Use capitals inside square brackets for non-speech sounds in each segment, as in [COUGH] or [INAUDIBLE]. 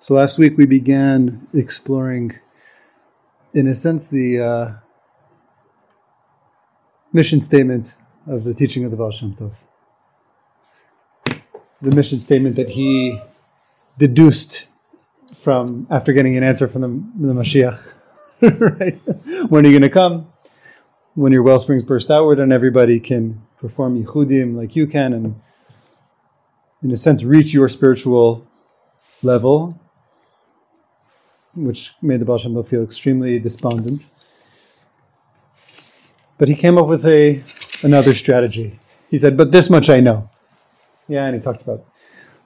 So last week we began exploring, in a sense, the uh, mission statement of the teaching of the Baal Shem Tov. The mission statement that he deduced from after getting an answer from the, the Mashiach. [LAUGHS] right? When are you going to come? When your well springs burst outward and everybody can perform yichudim like you can and, in a sense, reach your spiritual level, which made the Baal Shem feel extremely despondent. But he came up with a another strategy. He said, "But this much I know." Yeah, and he talked about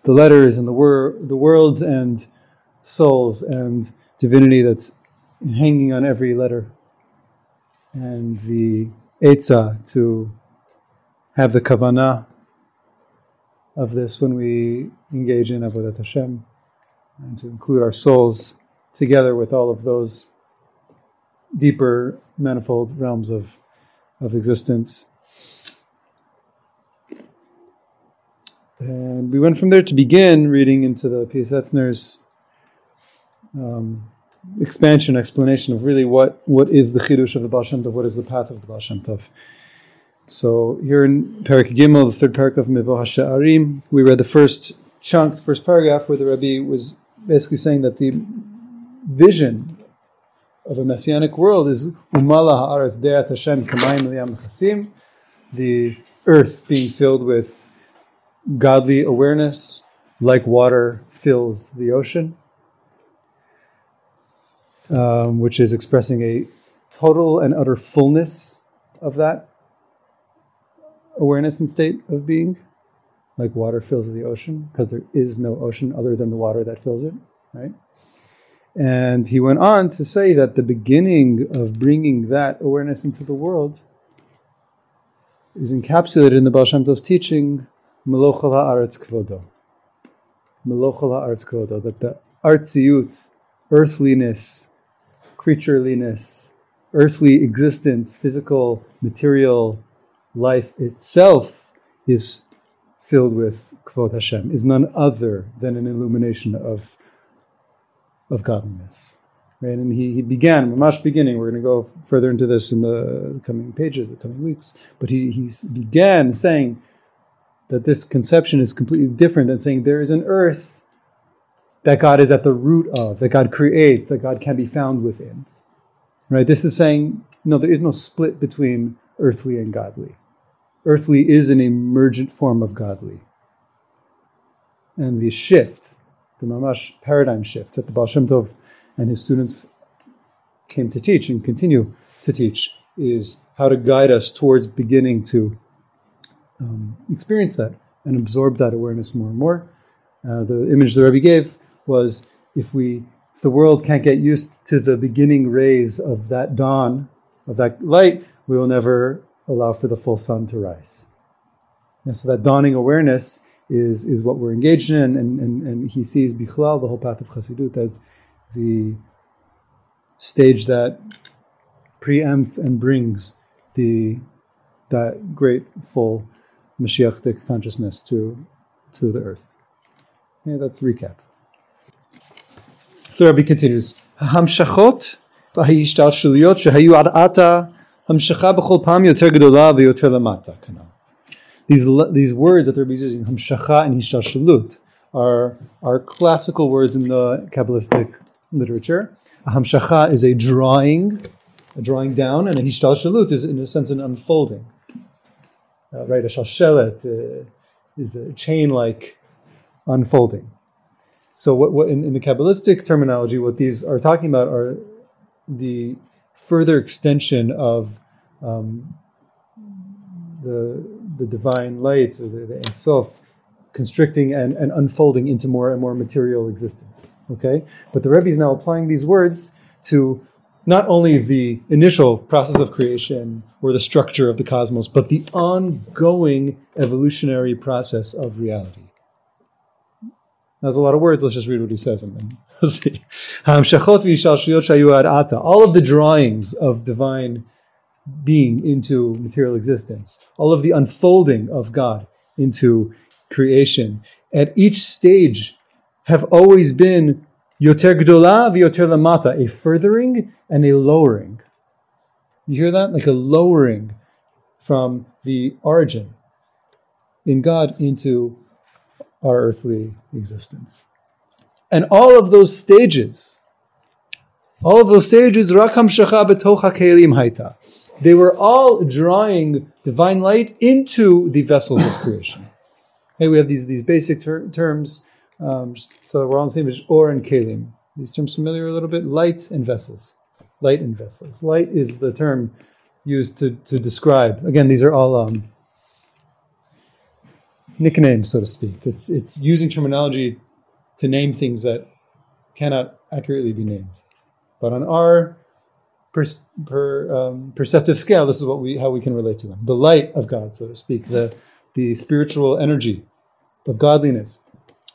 the letters and the wor- the worlds and souls and divinity that's hanging on every letter, and the etza to have the kavana of this when we engage in avodat Hashem, and to include our souls together with all of those deeper manifold realms of of existence. And we went from there to begin reading into the Piasetzner's um, expansion, explanation of really what, what is the chidush of the Baal Tov, what is the path of the Baal Tov. So here in Parak Gimel, the third parak of Mevo HaSha'arim, we read the first chunk, the first paragraph, where the Rebbe was basically saying that the vision of a messianic world is Umala Ha'aretz De'at Hashem Kamayim Liyam Chasim, the earth being filled with godly awareness, like water fills the ocean, um, which is expressing a total and utter fullness of that awareness and state of being, like water fills the ocean, because there is no ocean other than the water that fills it, right? And he went on to say that the beginning of bringing that awareness into the world is encapsulated in the Baal Shem Tov's teaching, Melochel ha'aretz kvodo. Melochel ha'aretz kvodo, that the artziut, earthliness, creatureliness, earthly existence, physical, material life itself is filled with kvod Hashem, is none other than an illumination of of godliness. Right? And he, he began, Mamash beginning, we're going to go further into this in the coming pages, the coming weeks, but he, he began saying that this conception is completely different than saying there is an earth that God is at the root of, that God creates, that God can be found within. Right? This is saying, no, there is no split between earthly and godly. Earthly is an emergent form of godly. And the shift, the mamash paradigm shift that the Baal Shem Tov and his students came to teach and continue to teach is how to guide us towards beginning to um, experience that and absorb that awareness more and more. Uh, the image the Rebbe gave was if we if the world can't get used to the beginning rays of that dawn of that light, we will never allow for the full sun to rise. And so that dawning awareness is, is what we're engaged in, and, and, and he sees Bichlal, the whole path of Chassidut, as the stage that preempts and brings the that great full Mashiachic consciousness to to the earth. Yeah, that's recap. The Rabbi continues. Hamshachot וההשתלשלויות שהיו עד עתה המשכה בכל פעם יותר גדולה ויותר למטה כנ"ל. These, these words that the Rebbe is using, hamshacha and hishtalshalut, are, are classical words in the Kabbalistic literature. A hamshacha is a drawing, a drawing down, and a hishtalshalut is, in a sense, an unfolding. Uh, right, a shalshelet uh, is a chain-like unfolding. So, what, what in, in, the Kabbalistic terminology, what these are talking about are the further extension of um, the the divine light or the, the Ensof constricting and, and unfolding into more and more material existence. Okay, but the Rebbe is now applying these words to not only the initial process of creation or the structure of the cosmos, but the ongoing evolutionary process of reality. That's a lot of words. Let's just read what he says and then we'll see. [LAUGHS] All of the drawings of divine being into material existence, all of the unfolding of God into creation, at each stage have always been Yoter gdola v'yoter lamata, a furthering and a lowering. You hear that? Like a lowering from the origin in God into our earthly existence. And all of those stages, all of those stages, rakam shacha betocha kelim haita. They were all drawing divine light into the vessels of creation. Hey, we have these these basic ter- terms. Um, so we're on the same page. Or and kelim. These terms familiar a little bit. Light and vessels. Light and vessels. Light is the term used to, to describe. Again, these are all um, nicknames, so to speak. It's it's using terminology to name things that cannot accurately be named. But on our per, per, um, perceptive scale, this is what we how we can relate to them. The light of God, so to speak, the the spiritual energy of godliness,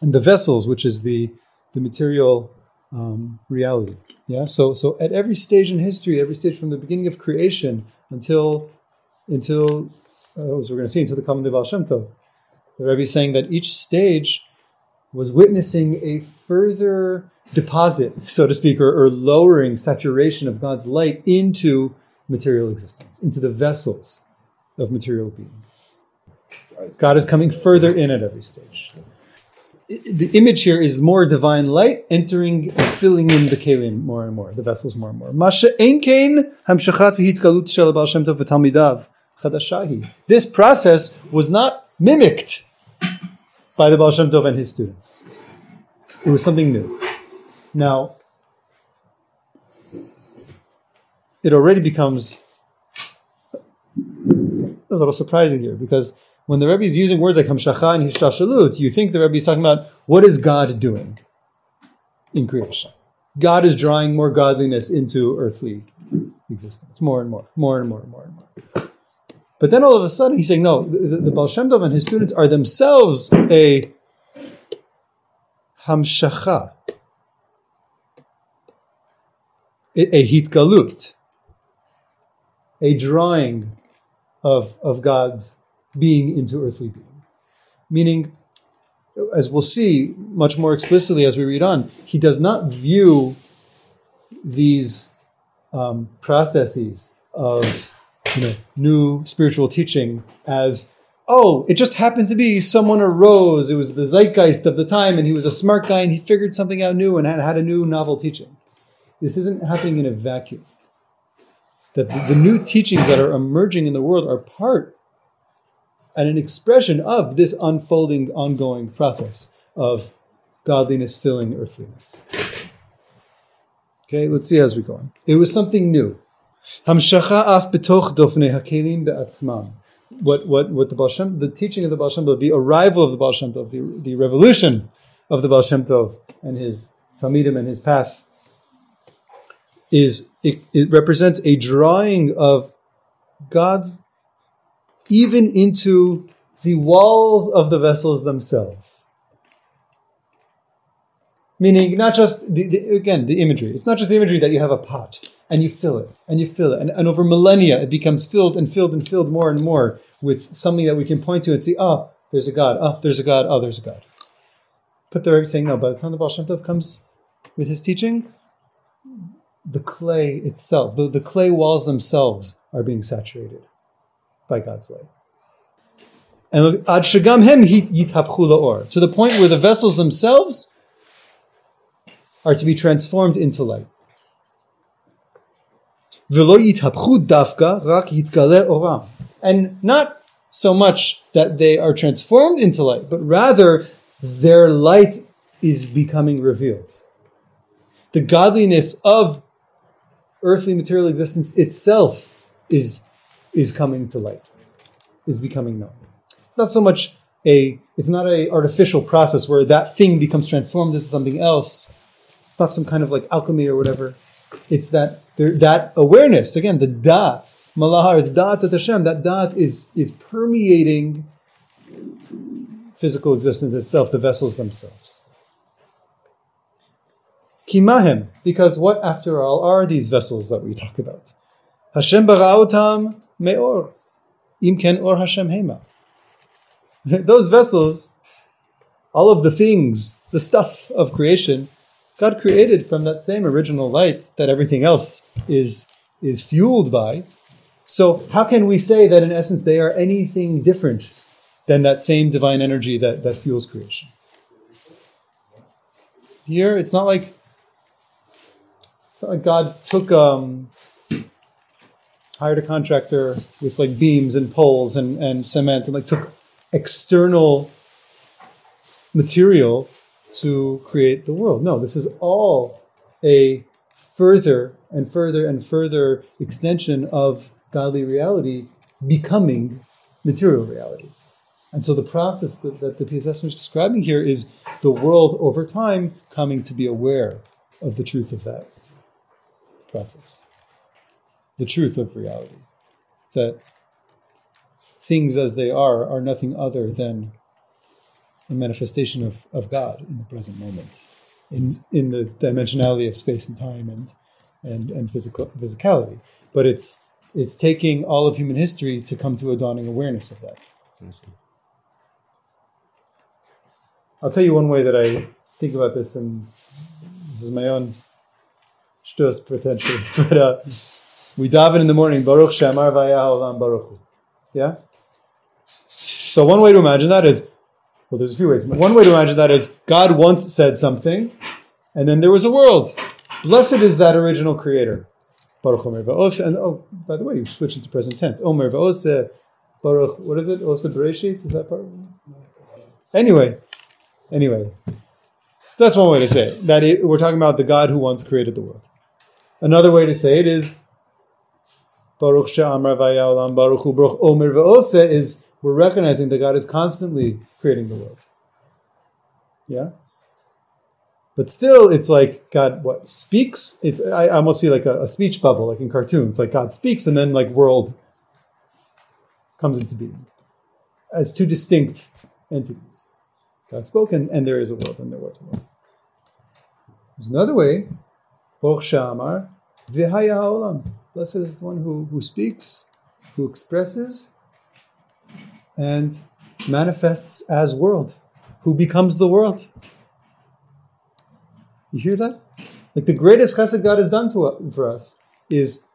and the vessels, which is the the material um, reality. Yeah. So so at every stage in history, every stage from the beginning of creation until until uh, as we're going to see until the coming of Baal Shem Tov, the Rebbe is saying that each stage was witnessing a further deposit, so to speak, or, or lowering saturation of God's light into material existence, into the vessels of material being. God is coming further in at every stage. The image here is more divine light entering, filling in the kelim more and more, the vessels more and more. This process was not mimicked by the Baal Shem Tov and his students. It was something new. Now, it already becomes a little surprising here because when the Rebbe is using words like Hamshacha and Hishtalshalut, you think the Rebbe is talking about what is God doing in creation? God is drawing more godliness into earthly existence, more and more, more and more more and more. But then all of a sudden he's saying, no, the, the Baal Shem and his students are themselves a hamshacha, a, a hitgalut, a drawing of, of God's being into earthly being. Meaning, as we'll see much more explicitly as we read on, he does not view these um, processes of you know, new spiritual teaching as oh, it just happened to be someone arose. It was the zeitgeist of the time, and he was a smart guy, and he figured something out new and had, a new novel teaching. This isn't happening in a vacuum. That the, the new teachings that are emerging in the world are part and an expression of this unfolding, ongoing process of godliness filling earthliness. Okay, let's see as we go on. It was something new. Hamshacha af betoch dofnei hakelim be'atzmam. What, what, what the Baal the teaching of the Baal Shem Tov, the arrival of the Baal Shem Tov, the, the revolution of the Baal Shem Tov and his Talmidim and his path is, it, it represents a drawing of God even into the walls of the vessels themselves. Meaning not just the, the, again the imagery. It's not just the imagery that you have a pot and you fill it and you fill it. And, and over millennia it becomes filled and filled and filled more and more with something that we can point to and see oh there's a god. Oh there's a god. Oh there's a god. But they're saying no by the time the Baal Shem Tov comes with his teaching the clay itself the, the clay walls themselves are being saturated by God's light. And ad shagam hem or to the point where the vessels themselves are to be transformed into light. And not so much that they are transformed into light, but rather their light is becoming revealed. The godliness of earthly material existence itself is, is coming to light, is becoming known. It's not so much a, it's not a artificial process where that thing becomes transformed into something else it's not some kind of like alchemy or whatever. It's that that awareness again, the dot malahar is dot at Hashem. That dot is is permeating physical existence itself, the vessels themselves. Kimahem, because what, after all, are these vessels that we talk about? Hashem bara'otam me'or, imken or Hashem hema. [LAUGHS] Those vessels, all of the things, the stuff of creation, God created from that same original light that everything else is, is fueled by. So, how can we say that in essence they are anything different than that same divine energy that, that fuels creation? Here, it's not like it's not like God took um, hired a contractor with like beams and poles and, and cement and like took external material to create the world. No, this is all a further and further and further extension of godly reality becoming material reality. And so the process that, that the PSS is describing here is the world over time coming to be aware of the truth of that process, the truth of reality, that things as they are are nothing other than a manifestation of, of God in the present moment, in, in the dimensionality of space and time and, and, and physical, physicality. But it's, it's taking all of human history to come to a dawning awareness of that. I'll tell you one way that I think about this, and this is my own shtus potentially. [LAUGHS] But uh, we daven in the morning, Baruch Shamar Vayah Baruch. Yeah? So one way to imagine that is well, there's a few ways. One way to imagine that is God once said something, and then there was a world. Blessed is that original creator. Baruch Omer. And oh, by the way, you switch into present tense. Oh, Omer Va'ose. Uh, Baruch, what is it? Ose Bereshit? Is that part? Anyway, anyway. That's one way to say it. That it, we're talking about the God who once created the world. Another way to say it is Baruch She'amar Vayaolam Baruch Hu Baruch Omer Va'ose is we're recognizing that God is constantly creating the world. Yeah? But still, it's like God what speaks. It's I almost see like a, a speech bubble, like in cartoons. Like God speaks, and then like world comes into being as two distinct entities. God spoke, and, and there is a world, and there was a world. There's another way. Boch Shamar, Vihaya Olam. Blessed is the one who, who speaks, who expresses, and manifests as world, who becomes the world. You hear that? Like the greatest chesed God has done to for us is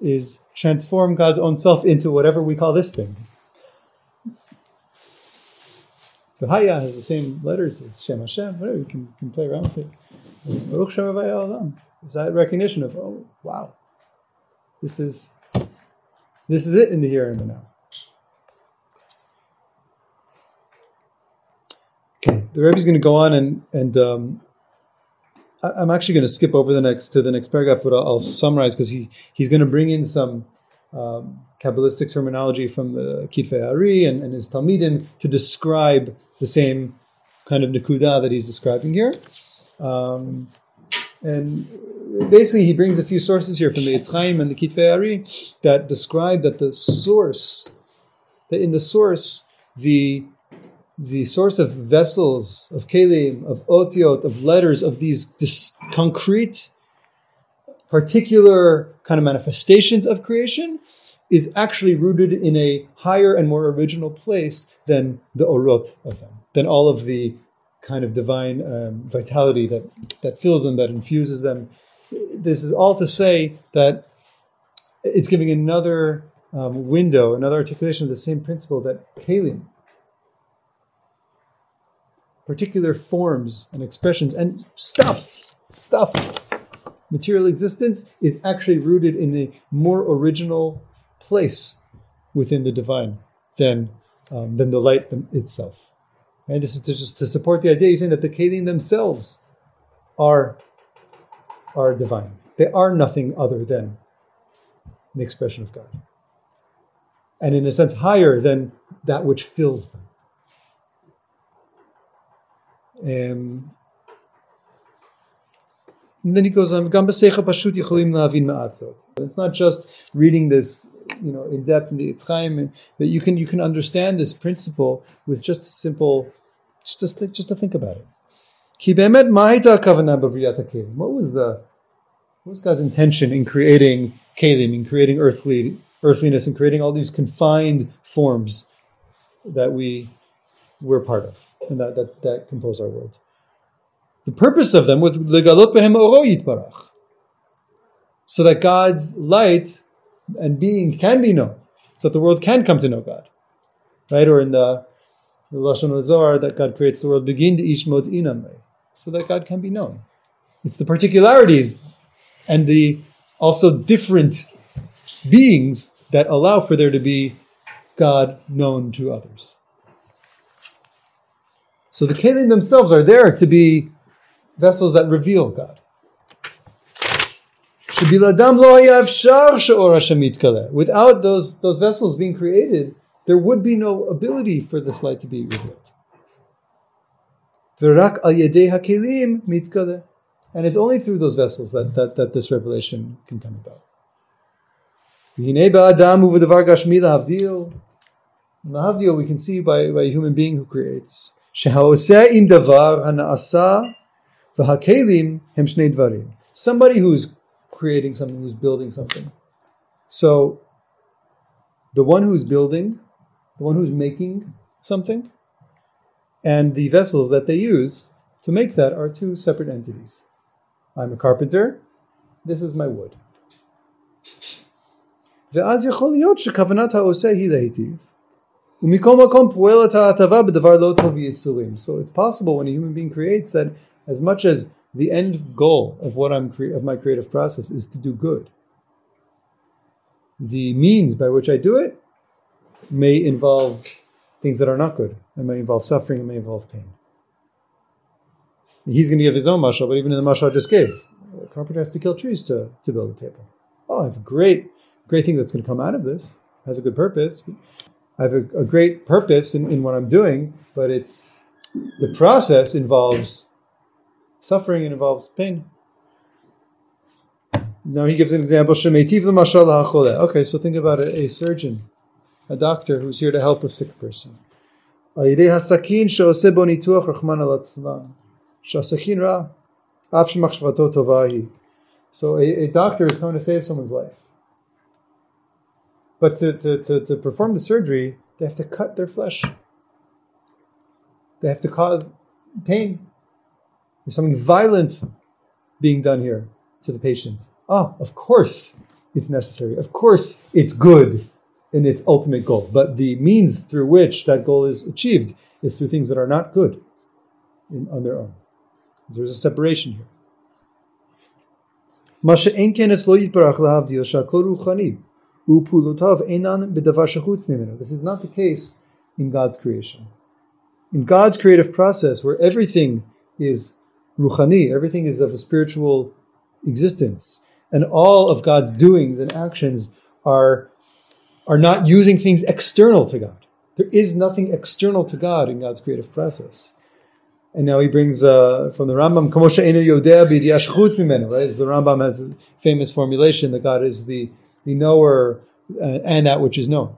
is transform God's own self into whatever we call this thing. The Haya has the same letters as Shem Hashem, whatever, you can, can play around with it. It's Baruch Shem Olam. That recognition of, oh, wow, this is this is it in the here and the now. The Rebbe is going to go on and and um, I, am actually going to skip over the next to the next paragraph, but I'll, I'll summarize because he he's going to bring in some um, kabbalistic terminology from the Kitvei Ari and, and his Talmidim to describe the same kind of nikuda that he's describing here. Um, and basically, he brings a few sources here from the Eitz Chaim and the Kitvei Ari that describe that the source, that in the source, the the source of vessels, of kelim, of otiot, of letters, of these dis- concrete, particular kind of manifestations of creation is actually rooted in a higher and more original place than the orot of them, than all of the kind of divine um, vitality that, that fills them, that infuses them. This is all to say that it's giving another um, window, another articulation of the same principle that kelim, particular forms and expressions and stuff, stuff, material existence is actually rooted in a more original place within the divine than um, than the light itself. And this is to just to support the idea he's saying that the kelim themselves are are divine. They are nothing other than an expression of God. And in a sense higher than that which fills them. Um, and then he goes on, It's not just reading this, you know, in depth in the Chaim, but you can you can understand this principle with just a simple, just to, just to think about it. What was the what was God's intention in creating kelim, in creating earthly earthliness, and creating all these confined forms that we we're part of and that, that, that compose our world. The purpose of them was legalot behem oro yitbarach, so that God's light and being can be known, so that the world can come to know God, right? Or in the, the lashon Zohar that God creates the world, begin to ishmod inanle, so that God can be known. It's the particularities and the also different beings that allow for there to be God known to others. So the Kelim themselves are there to be vessels that reveal God. Without those, those vessels being created, there would be no ability for this light to be revealed. And it's only through those vessels that, that, that this revelation can come about. We can see by, by a human being who creates. Somebody who's creating something, who's building something. So, the one who's building, the one who's making something, and the vessels that they use to make that are two separate entities. I'm a carpenter, this is my wood. ואז יכול להיות שכוונת העושה היא להיטיב. So it's possible when a human being creates that as much as the end goal of what I'm cre- of my creative process is to do good. The means by which I do it may involve things that are not good. It may involve suffering. It may involve pain. He's going to give his own mashal, but even in the mashal I just gave, a carpenter has to kill trees to, to build a table. Oh, I have a great, great thing that's going to come out of this. It has a good purpose. I have a, a great purpose in, in what I'm doing, but it's the process involves Suffering and involves pain. Now he gives an example. Okay, so think about a, a surgeon, a doctor who's here to help a sick person. So a, a doctor is coming to save someone's life. But to, to, to, to perform the surgery, they have to cut their flesh. They have to cause pain. There's something violent being done here to the patient. Ah, of course it's necessary. Of course it's good in its ultimate goal. But the means through which that goal is achieved is through things that are not good in, on their own. There's a separation here. This is not the case in God's creation. In God's creative process, where everything is ruchani, everything is of a spiritual existence. And all of God's doings and actions are, are not using things external to God. There is nothing external to God in God's creative process. And now he brings uh, from the Rambam, right? As the Rambam has a famous formulation that God is the, the knower uh, and that which is known.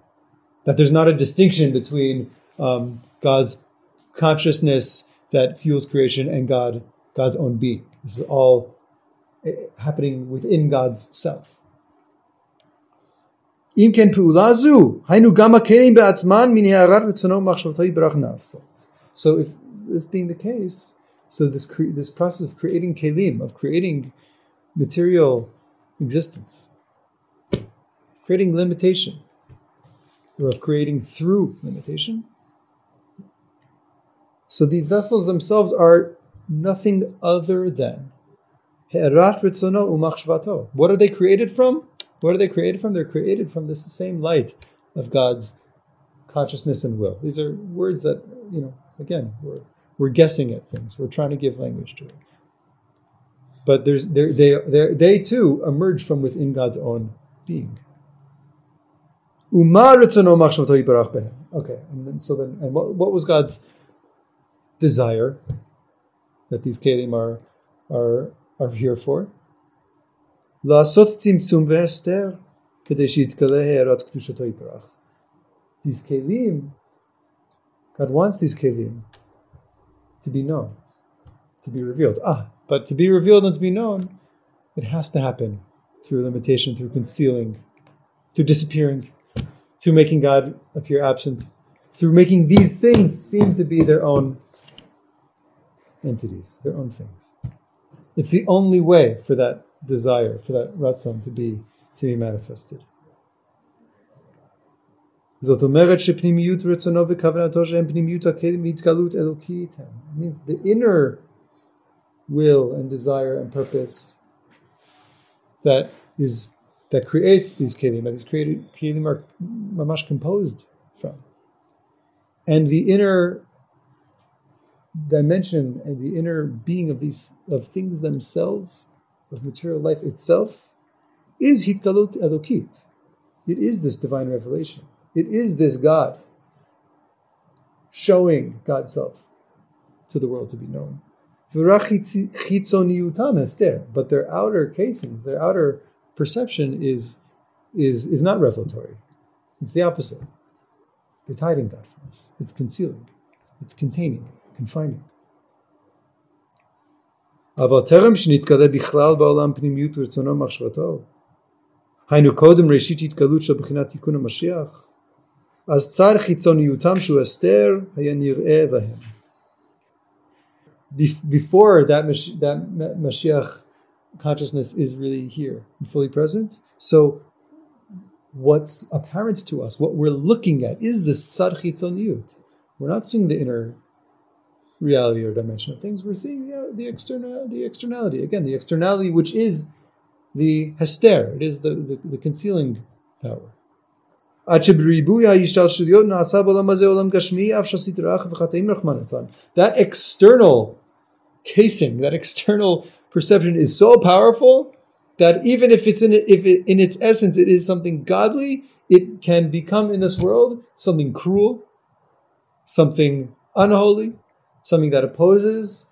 That there's not a distinction between um, God's consciousness that fuels creation and God God's own being. This is all eh, happening within God's self. So if this being the case, so this cre- this process of creating kelim, of creating material existence, creating limitation, or of creating through limitation. So these vessels themselves are nothing other than What are they created from? What are they created from? They're created from this same light of God's consciousness and will. These are words that, you know, again, we're, we're guessing at things. We're trying to give language to it. But there's, they they they too emerge from within God's own being. Okay, and then, so then, and what, what was God's desire? that these kelim are are are here for. לעשות צמצום והסתר כדי שיתגלה הערת קדושתו יתברך. These kelim, God wants these kelim to be known, to be revealed. Ah, but to be revealed and to be known, it has to happen through limitation, through concealing, through disappearing, through making God appear absent, through making these things seem to be their own entities, their own things. It's the only way for that desire, for that ratzon to be to be manifested. It means the inner will and desire and purpose that is that creates these kelim, these created kelim are mamash composed from. And the inner dimension and the inner being of these of things themselves, of material life itself, is hitgalut elokit. It is this divine revelation. It is this God showing God's self to the world to be known. But their outer casings, their outer perception is, is, is not revelatory. It's the opposite. It's hiding God from us. It's concealing. It's containing, confining. אבל טרם שנתגלה בכלל בעולם פנימיות ורצונו ומחשבתו, היינו קודם ראשית התגלות של בחינת תיקון המשיח, אז צר חיצוניותם שהוא הסתר היה נראה בהם. Before that, that Mashiach consciousness is really here and fully present, so what's apparent to us, what we're looking at, is this tzar chitzoniyut. We're not seeing the inner reality or dimension of things. We're seeing know, the external, the externality. Again, the externality, which is the hester. It is the, the, the concealing power. That external casing, that external perception is so powerful that even if it's in if it, in its essence it is something godly, it can become in this world something cruel, something unholy, something that opposes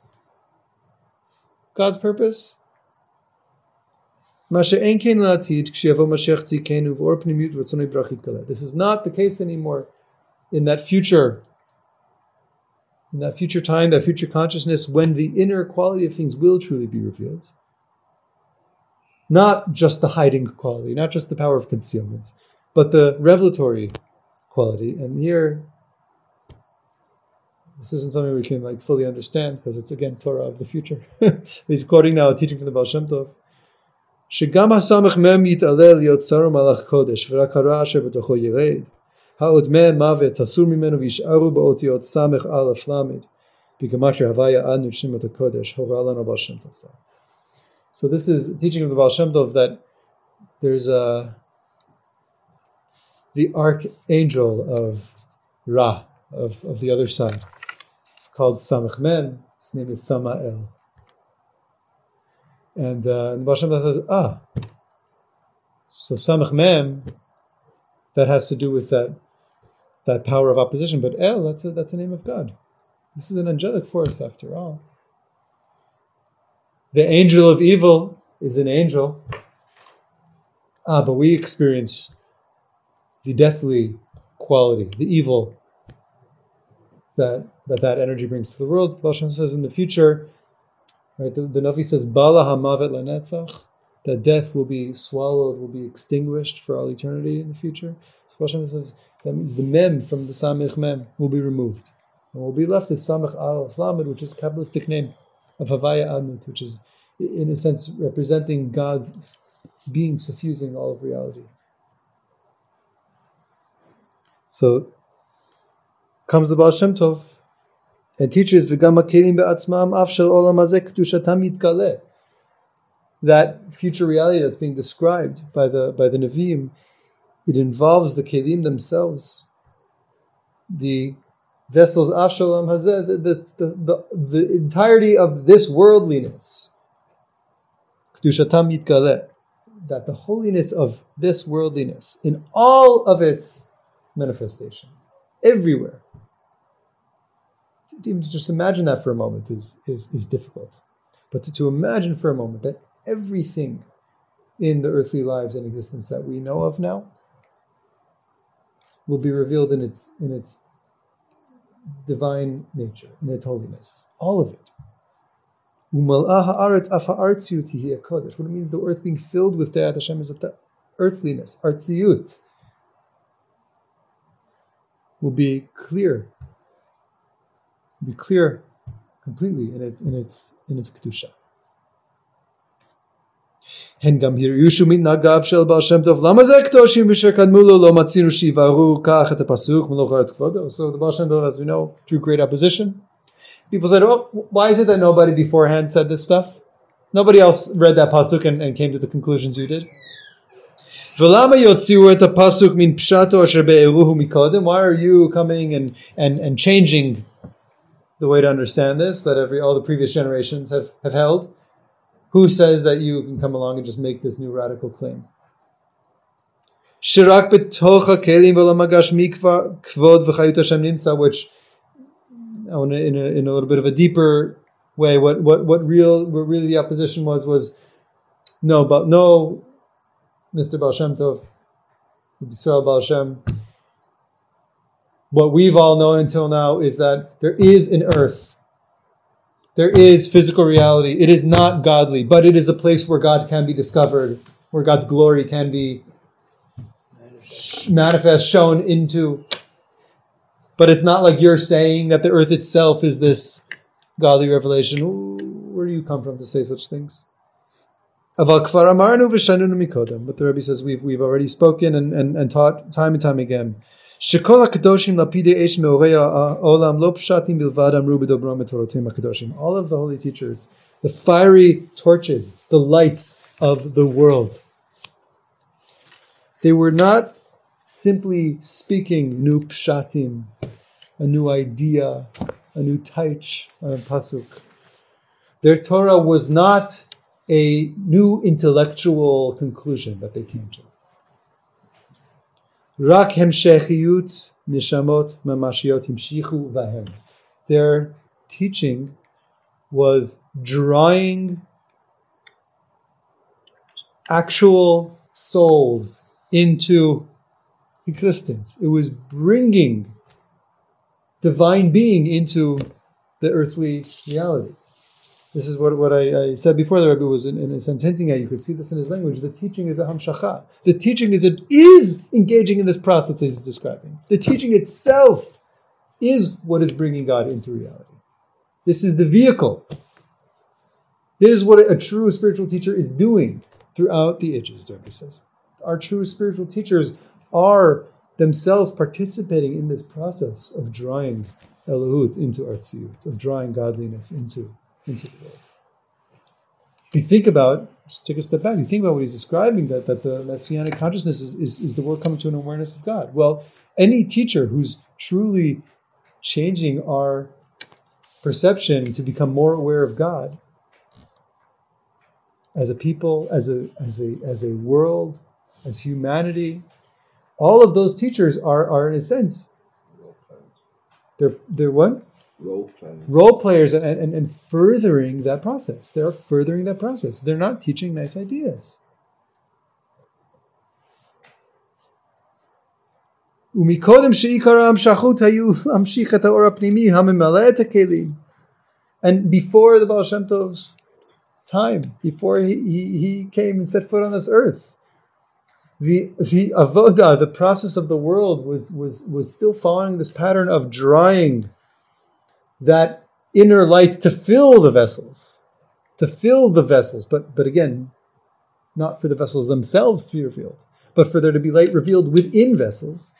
God's purpose. This is not the case anymore in that future, in that future time, that future consciousness, when the inner quality of things will truly be revealed. Not just the hiding quality, not just the power of concealment, but the revelatory quality. And here, this isn't something we can like fully understand because it's again Torah of the future. [LAUGHS] He's quoting now a teaching from the Baal Shem Tov. שגם הסמך מם יתעלה להיות שר ומלאך קודש, ורק הרע אשר בתוכו ירד. העוד מם מוות אסור ממנו וישארו באותיות סמך א' ל', בגמטריה הוויה עד נשימת הקודש, הורה לנו בעל שם טוב So this is teaching of the Baal Shem Tov that there's a the archangel of Ra, of, of the other side. It's called Samach Mem. His name is Samael. And, uh, and the Baal Shem Tov says, ah, so Samach Mem, that has to do with that that power of opposition. But El, that's a, that's a name of God. This is an angelic force after all. The angel of evil is an angel. Ah, but we experience the deathly quality, the evil that that, that energy brings to the world. Baal Shem says in the future, Right? The, the says, Bala hamavet lenetzach, that death will be swallowed, will be extinguished for all eternity in the future. So Hashem says that means the mem from the samich mem will be removed. And will be left is samich al lamed, which is a Kabbalistic name of Havaya Adnut, which is in a sense representing God's being suffusing all of reality. So comes the Baal Shem Tov and teaches v'gam hakelim be'atzmam af shel olam hazeh kedushatam yitkale. That future reality that's being described by the by the Nevi'im, it involves the kelim themselves, the vessels shel hazeh, the, the, the, entirety of this worldliness. Kedushatam yitkale. That the holiness of this worldliness in all of its manifestation, everywhere even to just imagine that for a moment is, is, is difficult. But to, to imagine for a moment that everything in the earthly lives and existence that we know of now will be revealed in its in its divine nature, in its holiness. All of it. What it means the earth being filled with De'at Hashem is that the earthliness, artziut, will be clear will be clear completely in, it, in its in its kedusha. הן גם הרעישו מתנהגיו של בעל שם טוב, למה זה הקדושים אשר קדמו לו לא מצינו שיבערו כך את הפסוק מלוך ארץ כבודו? So the Baal Shem Tov, as we know, drew great opposition. People said, oh, why is it that nobody beforehand said this stuff? Nobody else read that pasuk and, and came to the conclusions you did. ולמה יוציאו את הפסוק מן פשטו אשר בארוהו מקודם? Why are you coming and, and, and changing the way to understand this that every all the previous generations have, have held? Who says that you can come along and just make this new radical claim? Which, in a, in a, in a little bit of a deeper way, what, what, what, real, what really the opposition was, was no, but no, Mr. Baal Shem Tov, Israel Baal Shem, what we've all known until now is that there is an earth there is physical reality. It is not godly, but it is a place where God can be discovered, where God's glory can be manifest, shown into. But it's not like you're saying that the earth itself is this godly revelation. Where do you come from to say such things? But the Rebbe says we've, we've already spoken and, and, and taught time and time again. שכל הקדושים לפידי אש מאורי העולם לא פשטים בלבד אמרו בדברם את תורותיהם הקדושים. All of the holy teachers, the fiery torches, the lights of the world. They were not simply speaking new pshatim, a new idea, a new taich, a pasuk. Their Torah was not a new intellectual conclusion that they came to. Rak Hemshechiyut Nishamot Mamashiot Himshichu Vahem. Their teaching was drawing actual souls into existence. It was bringing divine being into the earthly reality. This is what, what I, I said before. The Rebbe was in, in a sense hinting at. You could see this in his language. The teaching is a hamshacha. The teaching is it is engaging in this process that he's describing. The teaching itself is what is bringing God into reality. This is the vehicle. This is what a true spiritual teacher is doing throughout the ages. The Rebbe says, our true spiritual teachers are themselves participating in this process of drawing Elohut into Artziyut, of drawing godliness into into the world. If you think about, just take a step back, you think about what he's describing, that, that the messianic consciousness is, is, is the world coming to an awareness of God. Well, any teacher who's truly changing our perception to become more aware of God as a people, as a, as a, as a world, as humanity, all of those teachers are, are in a sense, they're, they're what? role players. Role players and, and, and furthering that process. They're furthering that process. They're not teaching nice ideas. ומקודם שעיקר ההמשכות היו להמשיך את האור הפנימי הממלא את הכלים. And before the Baal Shem Tov's time, before he, he, he came and set foot on this earth, the the avoda, the process of the world was was was still following this pattern of drying that inner light to fill the vessels, to fill the vessels, but but again, not for the vessels themselves to be revealed, but for there to be light revealed within vessels.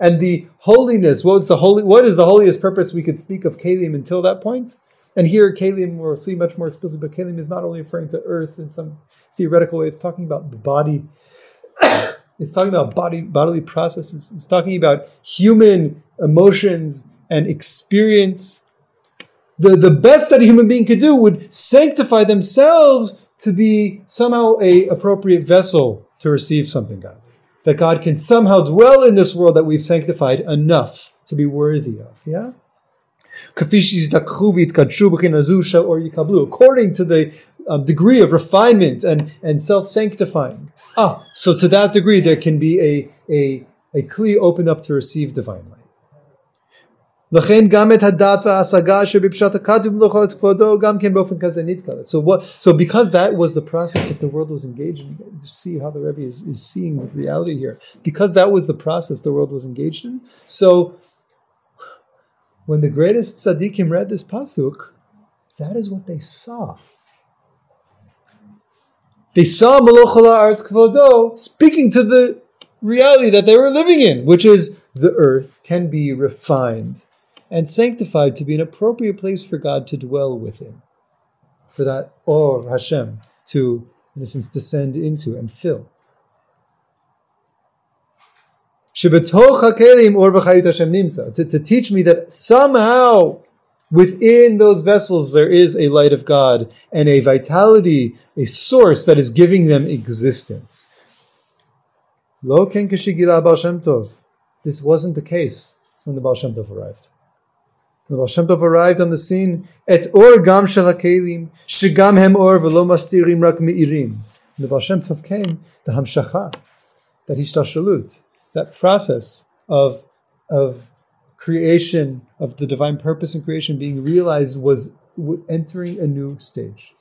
And the holiness, what was the holy what is the holiest purpose we could speak of Kalim until that point? And here Kalim, we'll see much more explicitly, but Kalim is not only referring to earth in some theoretical way, it's talking about the body [COUGHS] it's talking about body bodily processes. It's talking about human emotions and experience. The, the best that a human being could do would sanctify themselves to be somehow a appropriate vessel to receive something godly. That God can somehow dwell in this world that we've sanctified enough to be worthy of. Yeah? According to the um, degree of refinement and, and self sanctifying. Ah, so to that degree, there can be a, a, a Kli opened up to receive divine light. So what? So because that was the process that the world was engaged in, see how the Rebbe is, is seeing the reality here. Because that was the process the world was engaged in. So when the greatest tzaddikim read this pasuk, that is what they saw. They saw Melochol ha'aretz kavodo speaking to the reality that they were living in, which is the earth can be refined and sanctified to be an appropriate place for God to dwell within, for that Or Hashem to, in a sense, descend into and fill. To, to teach me that somehow within those vessels there is a light of God and a vitality, a source that is giving them existence. Lo ken This wasn't the case when the Baal Shem Tov arrived. The Baal Shem Tov arrived on the scene, et or gam shel hakelim, shegam hem or velo mastirim rak meirim. The Baal Shem Tov came, the hamshacha, that hishtalshalut, that process of, of creation of the divine purpose in creation being realized was entering a new stage,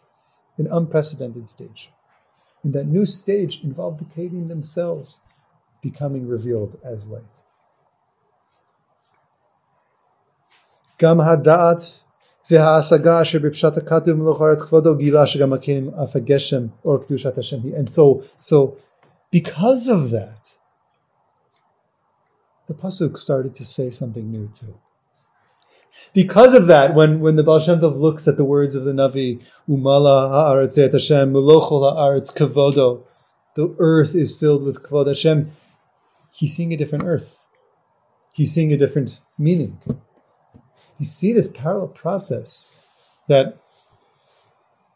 an unprecedented stage. And that new stage involved the Kelim themselves becoming revealed as light. גם הדעת וההשגה אשר בפשט הכתוב את כבודו גילה שגם אף הגשם אור קדושת השם היא. And so, so because of that, the pasuk started to say something new too. Because of that, when, when the Baal Shem Tov looks at the words of the Navi, Umala ha'aretz et Hashem, Melochol ha'aretz kavodo, the earth is filled with kavod Hashem, he's seeing a different earth. He's seeing a different meaning you see this parallel process that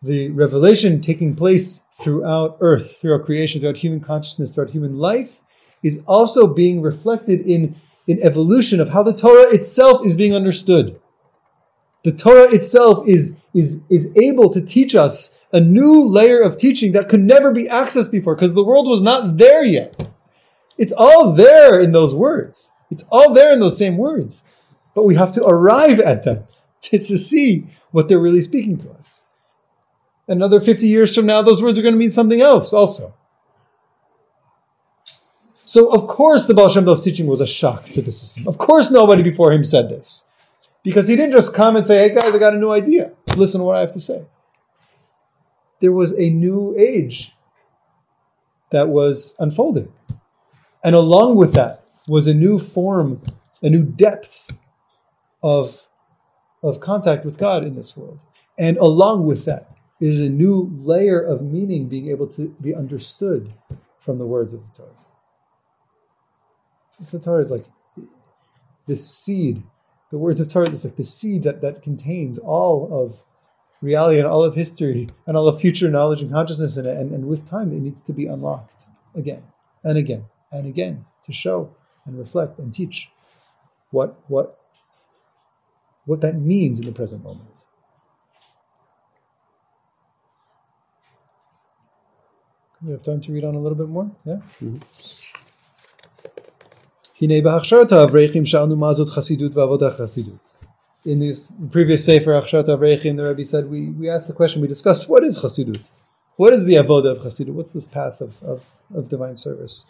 the revelation taking place throughout earth, throughout creation, throughout human consciousness, throughout human life, is also being reflected in, in evolution of how the Torah itself is being understood. The Torah itself is, is, is able to teach us a new layer of teaching that could never be accessed before because the world was not there yet. It's all there in those words. It's all there in those same words but we have to arrive at them [LAUGHS] to, to see what they're really speaking to us. Another 50 years from now, those words are going to mean something else also. So, of course, the Baal Shem Tov's teaching was a shock to the system. Of course, nobody before him said this. Because he didn't just come and say, hey guys, I got a new idea. Listen to what I have to say. There was a new age that was unfolding. And along with that was a new form, a new depth of, of contact with God in this world. And along with that is a new layer of meaning being able to be understood from the words of the Torah. The Torah is like this seed. The words of Torah is like the seed that, that contains all of reality and all of history and all of future knowledge and consciousness in it. And, and with time, it needs to be unlocked again and again and again to show and reflect and teach what, what what that means in the present moment. We have time to read on a little bit more? Yeah? Mm-hmm. In this previous Sefer Achshat Avreichim, the Rebbe said, we, we asked the question, we discussed, what is Chasidut? What is the avodah of Chasidut? What's this path of, of, of divine service?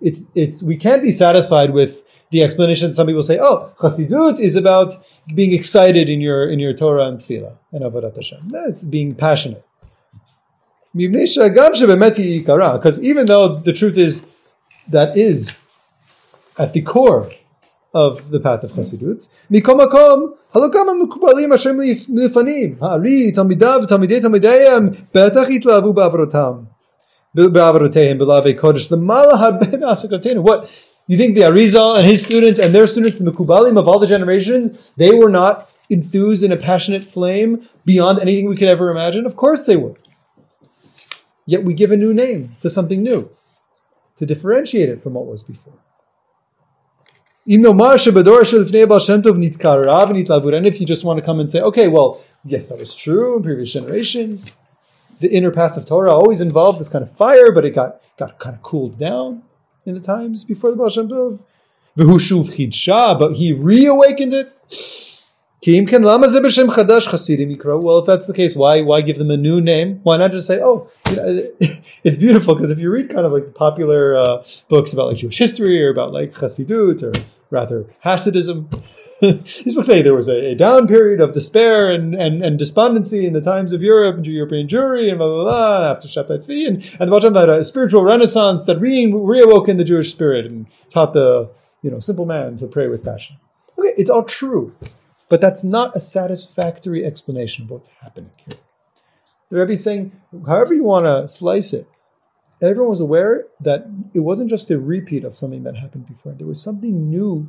It's, it's, we can't be satisfied with the explanation some people say, oh, Chasidut is about being excited in your in your Torah and Tefillah and Avodat Hashem. That's being passionate. Because even though the truth is that is at the core of the path of Chassidut, Tamidav, Belave the Malahar Ben What? You think the Arizal and his students and their students, the Mekubalim of all the generations, they were not enthused in a passionate flame beyond anything we could ever imagine? Of course they were. Yet we give a new name to something new, to differentiate it from what was before. And if you just want to come and say, okay, well, yes, that was true in previous generations, the inner path of Torah always involved this kind of fire, but it got, got kind of cooled down in the times before the Baal Shem Tov. But he reawakened it. Well, if that's the case, why why give them a new name? Why not just say, oh, you know, [LAUGHS] it's beautiful because if you read kind of like popular uh, books about like Jewish history or about like Chassidut or rather Hasidism, [LAUGHS] these books say there was a, a, down period of despair and, and, and despondency in the times of Europe, and European Jewry, and blah, blah, blah, after Shabtai Tzvi, and, and the Baal had a spiritual renaissance that re- reawoken the Jewish spirit and taught the you know simple man to pray with passion. Okay, it's all true. But that's not a satisfactory explanation of what's happening here. The Rebbe is saying, however you want to slice it, everyone was aware that it wasn't just a repeat of something that happened before. There was something new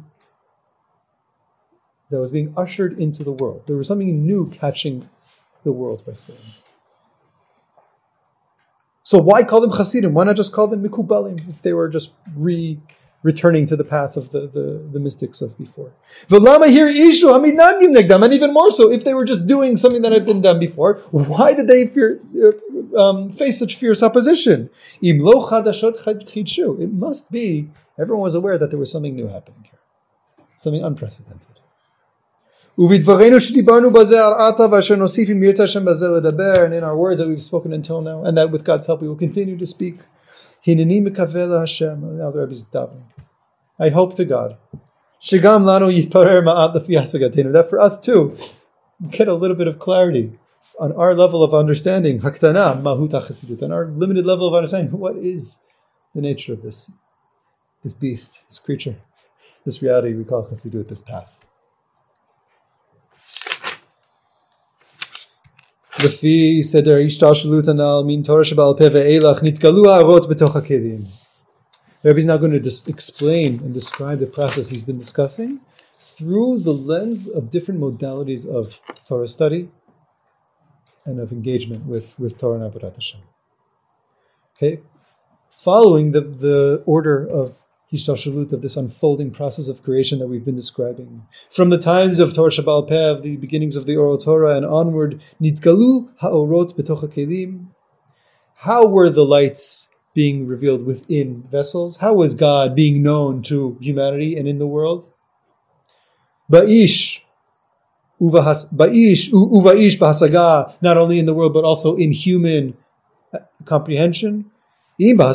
that was being ushered into the world. There was something new catching the world by flame. So why call them Hasidim? Why not just call them Mikubalim if they were just re returning to the path of the, the, the mystics of before. V'lama here ishu hamidnagim negdam, and even more so, if they were just doing something that had been done before, why did they fear, uh, um, face such fierce opposition? Im lo chadashot. It must be, everyone was aware that there was something new happening here, something unprecedented. And in our words that we've spoken until now, and that with God's help we will continue to speak. Hineni mikaveh Hashem. Now the Rebbe is davening. I hope to God. Shigam lanu yitparer ma'at That for us too, get a little bit of clarity on our level of understanding. Haktana mahut chasidut. On our limited level of understanding, what is the nature of this, this beast, this creature, this reality we call chasidut, this path. לפי סדר השתלשלות הנ"ל מן תורה שבעל פה ואילך נתגלו הערות בתוך הכלים. Rabbi is now going to dis- explain and describe the process he's been discussing through the lens of different modalities of Torah study and of engagement with, with Torah and Avodat Hashem. Okay, following the, the order of Hishtalshalut, of this unfolding process of creation that we've been describing. From the times of Torah Shebe'al Peh, of the beginnings of the Oral Torah and onward, Nitgalu ha'orot betocha kelim. How were the lights being revealed within vessels? How was God being known to humanity and in the world? Ba'ish, ba'ish, uvaish bahasaga, not only in the world but also in human uh, comprehension. How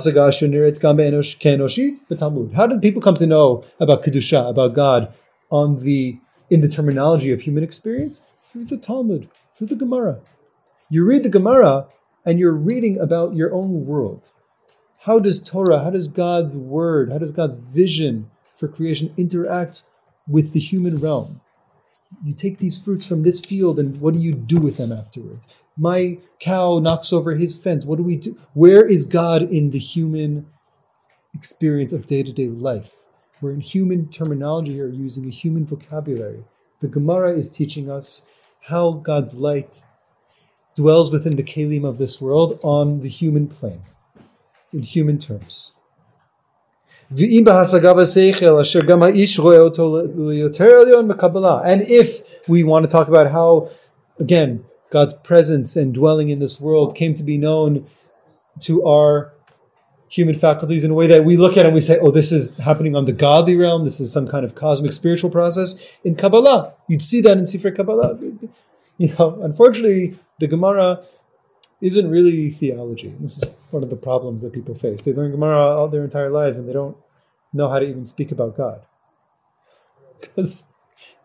did people come to know about Kedusha, about God, on the in the terminology of human experience? Through the Talmud, through the Gemara. You read the Gemara and you're reading about your own world. How does Torah, how does God's word, how does God's vision for creation interact with the human realm? You take these fruits from this field and what do you do with them afterwards? my cow knocks over his fence. What do we do? Where is God in the human experience of day to day life? We're in human terminology here, using a human vocabulary. The Gemara is teaching us how God's light dwells within the kalim of this world on the human plane, in human terms. And if we want to talk about how, again, God's presence and dwelling in this world came to be known to our human faculties in a way that we look at and we say, oh, this is happening on the godly realm. This is some kind of cosmic spiritual process. In Kabbalah, you'd see that in Sifrei Kabbalah. You know, unfortunately, the Gemara isn't really theology. This is one of the problems that people face. They learn Gemara all their entire lives and they don't know how to even speak about God. Because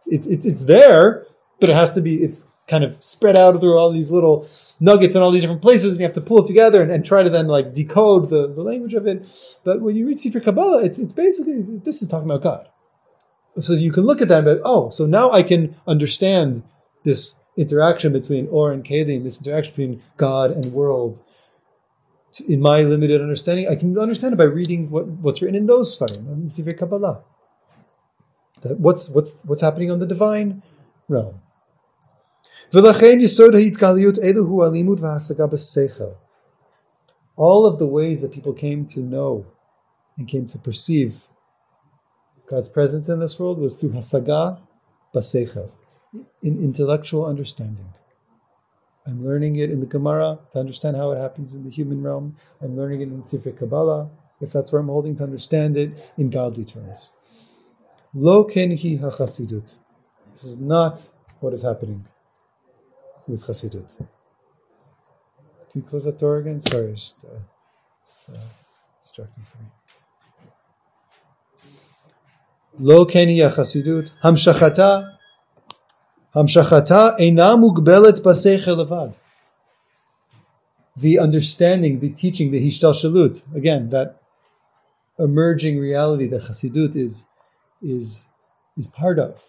it's, it's, it's there, but it has to be, it's kind of spread out through all these little nuggets in all these different places, and you have to pull it together and, and try to then like decode the, the language of it. But when you read Sefer Kabbalah, it's, it's basically this is talking about God. So you can look at that and be, oh, so now I can understand this interaction between Or and Kalim, this interaction between God and world, in my limited understanding, I can understand it by reading what, what's written in those Sfarim, in Sifrei Kabbalah. That what's, what's, what's happening on the divine realm. All of the ways that people came to know and came to perceive God's presence in this world was through Hasaga Basechel in intellectual understanding. I'm learning it in the Gemara to understand how it happens in the human realm. I'm learning it in Sifrei Kabbalah, if that's where I'm holding to understand it in godly terms. Lo ken hi hachasidut. This is not what is happening with Chasidut. Can you close that door again? Sorry, just, uh, it's uh, distracting for me. Lo ken hi hachasidut. Hamshachata Hamshachata mugbelet levad. The understanding, the teaching, the hishtalshalut, again, that emerging reality that Hasidut is, is, is part of,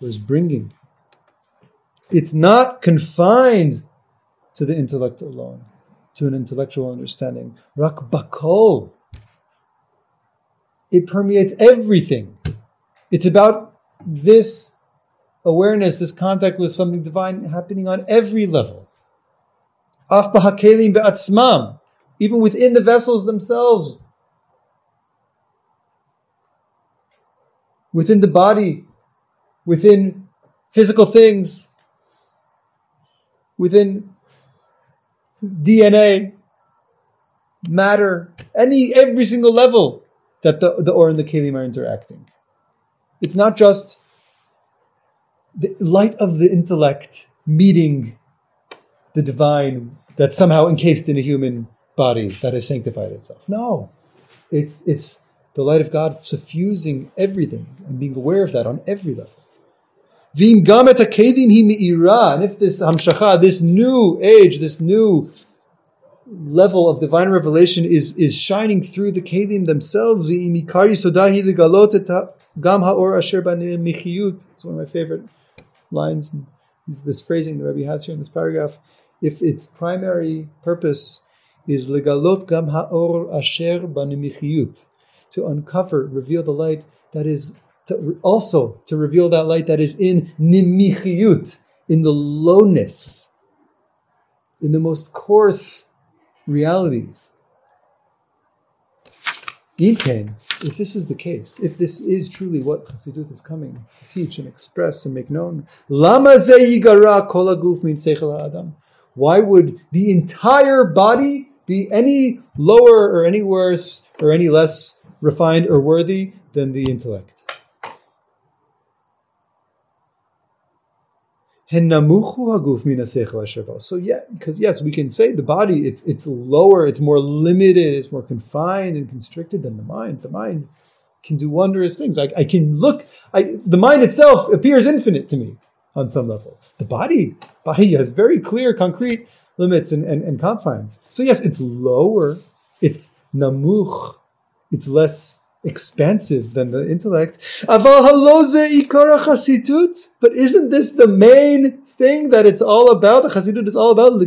or is bringing. It's not confined to the intellect alone, to an intellectual understanding. Rak bakol. It permeates everything. It's about this awareness, this contact with something divine happening on every level. Af b'hakelim be'atzmam, even within the vessels themselves, within the body, within physical things, within DNA, matter, any every single level that the, the or and the kelim are interacting. It's not just the light of the intellect meeting the divine that's somehow encased in a human body that has sanctified itself. No, it's it's the light of God suffusing everything and being aware of that on every level. And if this hamshacha, this new age, this new level of divine revelation is, is shining through the kelim themselves, it's one of my favorite lines, this phrasing the Rebbe has here in this paragraph. If its primary purpose is legalot gam haor asher banimichiyut, to uncover, reveal the light that is to, also to reveal that light that is in nimichiyut, in the lowness, in the most coarse realities. Inten, if this is the case, if this is truly what Hasidut is coming to teach and express and make known, lama adam. Why would the entire body be any lower or any worse or any less refined or worthy than the intellect? So yeah, because yes, we can say the body it's it's lower, it's more limited, it's more confined and constricted than the mind. The mind can do wondrous things. I, I can look. I, the mind itself appears infinite to me on some level. The body body has very clear, concrete limits and, and, and confines. So yes, it's lower. It's namuch. It's less expansive than the intellect. But isn't this the main thing that it's all about? The Chassidut is all about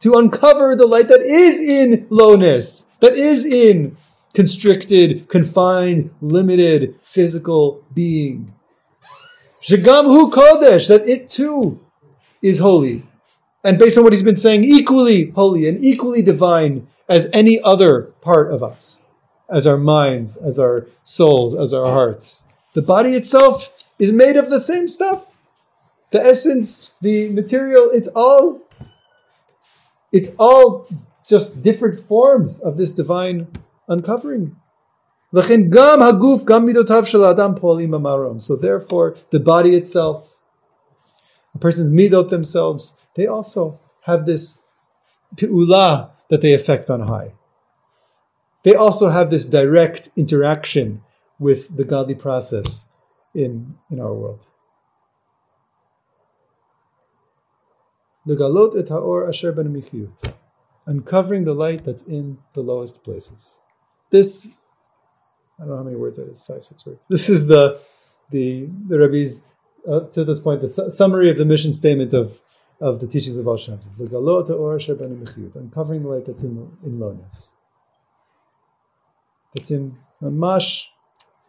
To uncover the light that is in lowness, that is in constricted, confined, limited physical being. Shagam hu kodesh, that it too is holy. And based on what he's been saying, equally holy and equally divine as any other part of us, as our minds, as our souls, as our hearts. The body itself is made of the same stuff. The essence, the material, it's all it's all just different forms of this divine uncovering. So therefore, the body itself, a person's midot themselves, they also have this pi'ula, that they affect on high. They also have this direct interaction with the godly process in, in our world. Et haor asher ben uncovering the light that's in the lowest places. This, I don't know how many words that is, five, six words. This is the the the Rebbe's uh, to this point the su- summary of the mission statement of of the teachings of Baal Shem Tov. Uncovering the light that's in, in lowness. That's in Mamash,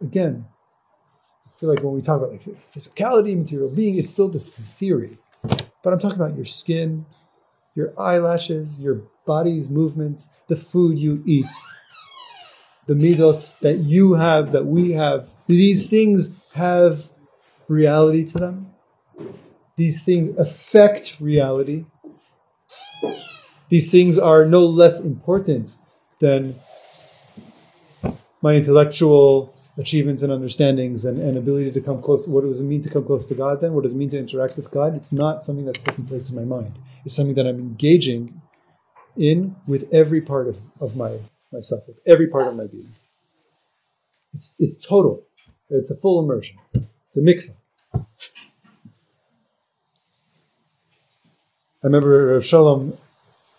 again, I feel like when we talk about like physicality, material being, it's still this theory. But I'm talking about your skin, your eyelashes, your body's movements, the food you eat, the midot that you have, that we have. These things have reality to them. These things affect reality. These things are no less important than my intellectual achievements and understandings and, and ability to come close. What does it mean to come close to God then? What does it mean to interact with God? It's not something that's taking place in my mind. It's something that I'm engaging in with every part of, of my myself, with every part of my being. It's, it's total. It's a full immersion. It's a mikvah. I remember Rav Shalom,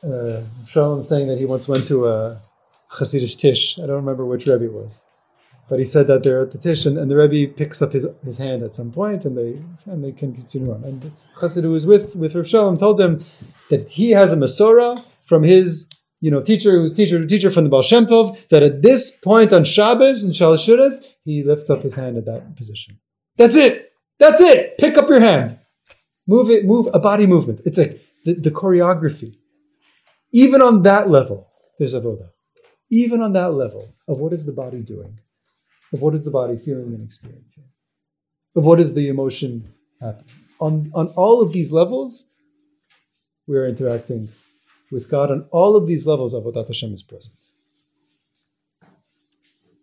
uh, Shalom saying that he once went to a Hasidic tish. I don't remember which Rebbe it was. But he said that they're at the tish, and, and the Rebbe picks up his, his hand at some point, and they and they can continue on. And Chassid who was with with Rav Shalom told him that he has a Masorah from his you know teacher who's teacher teacher from the Baal Shem Tov that at this point on Shabbos and Shalashuras he lifts up his hand at that position. That's it. That's it. Pick up your hand. Move it. Move a body movement. It's like the, the choreography. Even on that level, there's avoda. Even on that level of what is the body doing, of what is the body feeling and experiencing, of what is the emotion happening. On, on all of these levels, we are interacting with God. On all of these levels, Avodat Hashem is present.